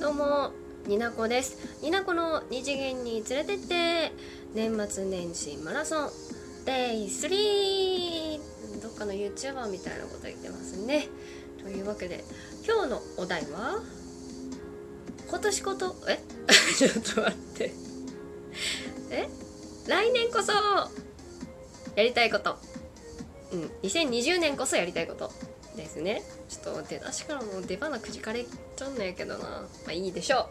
どうもになこです。になこの二次元に連れてって年末年始マラソンデイ3どっかの YouTuber みたいなこと言ってますね。というわけで今日のお題は今年ことえ？ちょっと待って。え？来年こそやりたいこと。うん2020年こそやりたいこと。ですね。ちょっと出だしからもう出花くじかれちゃうんやけどな。まあいいでしょ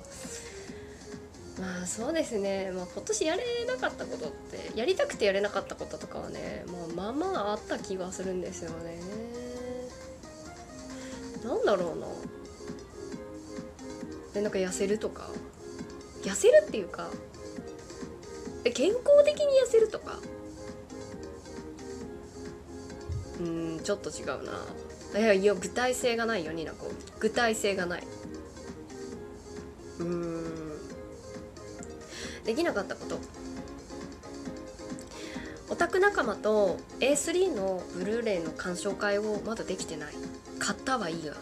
う。まあそうですね、まあ、今年やれなかったことってやりたくてやれなかったこととかはねもうまあまああった気がするんですよね。なんだろうな。でなんか痩せるとか。痩せるっていうか健康的に痩せるとか。うんちょっと違うな。いやいや具体性がないよニナコ。具体性がない。うーん。できなかったこと。オタク仲間と A3 のブルーレイの鑑賞会をまだできてない。買ったはいいが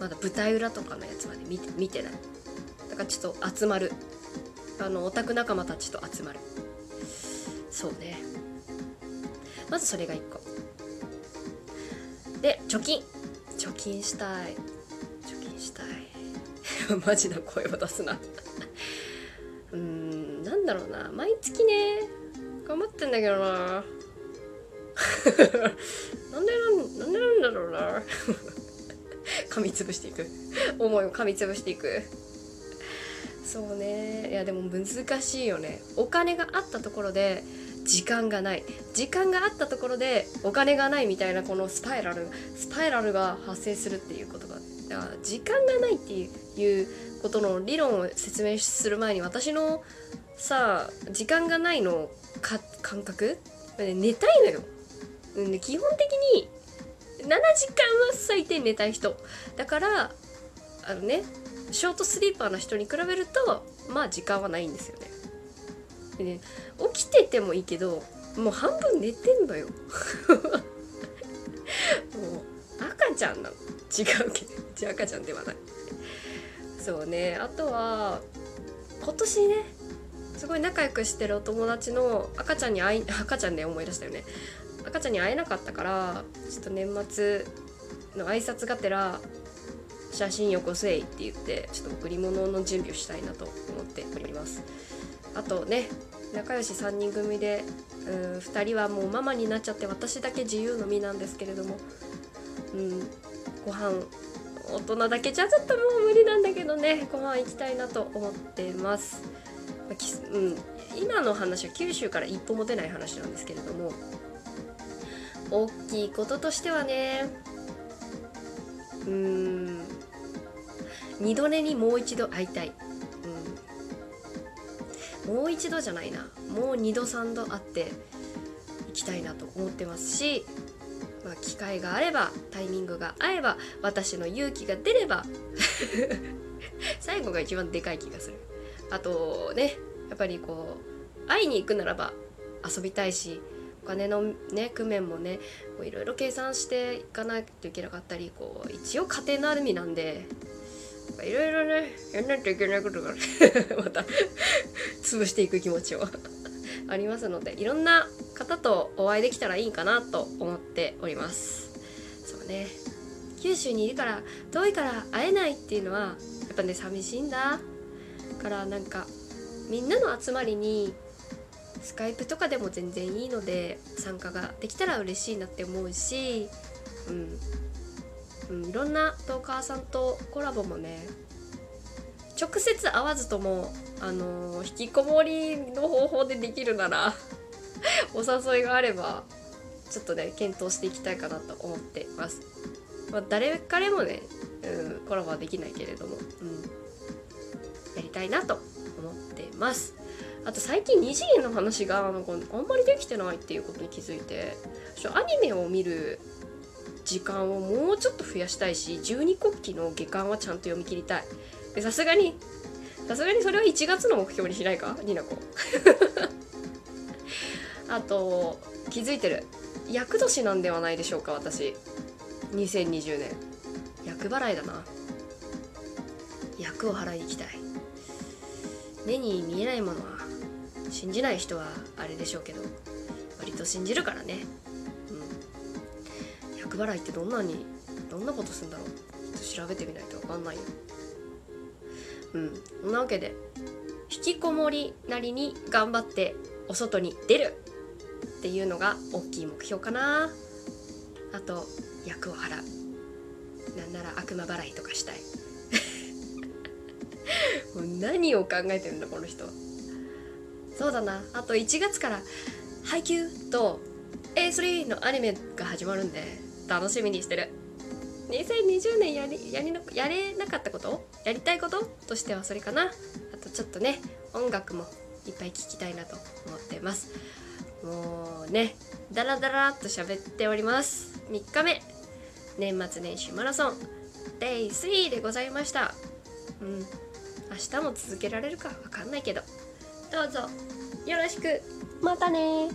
まだ舞台裏とかのやつまで見て見てない。だからちょっと集まる。あのオタク仲間たちと集まる。そうね。まずそれが1個。で貯金。貯金したい。貯金したい。マジな声を出すな。うーんなんだろうな。毎月ね頑張ってんだけどな。なんでなんなんでなんだろうな。噛みつぶしていく。思いを噛みつぶしていく。そうね。いやでも難しいよね。お金があったところで時間がない。時間があったところでお金がないみたいなこのスパイラルスパイラルが発生するっていうことがだから時間がないっていうことの理論を説明する前に私のさ時間がないのか感覚寝たいのよ、うん、基本的に7時間は最低寝たい人。だからあのねショートスリーパーの人に比べるとまあ時間はないんですよね。でね起きててもいいけどもう半分寝てんのよ。もう赤ちゃんなの。違うけどうち赤ちゃんではない。そうね。あとは今年ねすごい仲良くしてるお友達の赤ちゃんに会い赤ちゃんで思い出したよね。赤ちゃんに会えなかったからちょっと年末の挨拶がてら写真よこせいって言ってちょっと贈り物の準備をしたいなと思っております。あとね仲良し3人組でうん2人はもうママになっちゃって私だけ自由の身なんですけれどもうんご飯大人だけじゃちょっともう無理なんだけどねご飯行きたいなと思ってます、まあうん、今の話は九州から一歩も出ない話なんですけれども大きいこととしてはねうーん二度寝にもう一度会いたい、もう一度じゃないな。もう二度三度会っていきたいなと思ってますし、まあ、機会があればタイミングが合えば私の勇気が出れば 最後が一番でかい気がする。あとねやっぱりこう会いに行くならば遊びたいしお金のね工面もねいろいろ計算していかないといけなかったりこう一応家庭のあるみなんでいろいろねやんないといけないことが また潰していく気持ちは ありますのでいろんな方とお会いできたらいいかなと思っております。そうね。九州にいるから遠いから会えないっていうのはやっぱね寂しいんだ。からなんかみんなの集まりにスカイプとかでも全然いいので参加ができたら嬉しいなって思うし、うん、うん、いろんなトーカーさんとコラボもね直接会わずとも、あのー引きこもりの方法でできるなら お誘いがあればちょっとね検討していきたいかなと思ってます。まあ、誰彼もね、うん、コラボはできないけれども、うん、やりたいなと思ってます。あと最近二次元の話がなんかあんまりできてないっていうことに気づいてアニメを見る時間をもうちょっと増やしたいし十二国旗の下巻はちゃんと読み切りたい。さすがにさすがにそれは1月の目標にしないか？ニナコ。あと気づいてる。厄年なんではないでしょうか私。2020年。厄払いだな。厄を払いに行きたい。目に見えないものは信じない人はあれでしょうけど割と信じるからね。厄払いってどんなにどんなことするんだろう。っと調べてみないと分かんないよ。うん。そんなわけで引きこもりなりに頑張ってお外に出る。っていうのが大きい目標かな。あと役を払う。なんなら悪魔払いとかしたい。もう何を考えてるんだこの人。そうだな。あと1月から「ハイキュー!」と A3 のアニメが始まるんで楽しみにしてる。2020年やりやりのやれなかったこと？やりたいこととしてはそれかな。あとちょっとね音楽もいっぱい聴きたいなと思ってます。もうねダラダラっと喋っております。3日目。年末年始マラソン。Day3 でございました。うん。明日も続けられるかわかんないけど。どうぞ。よろしく。またね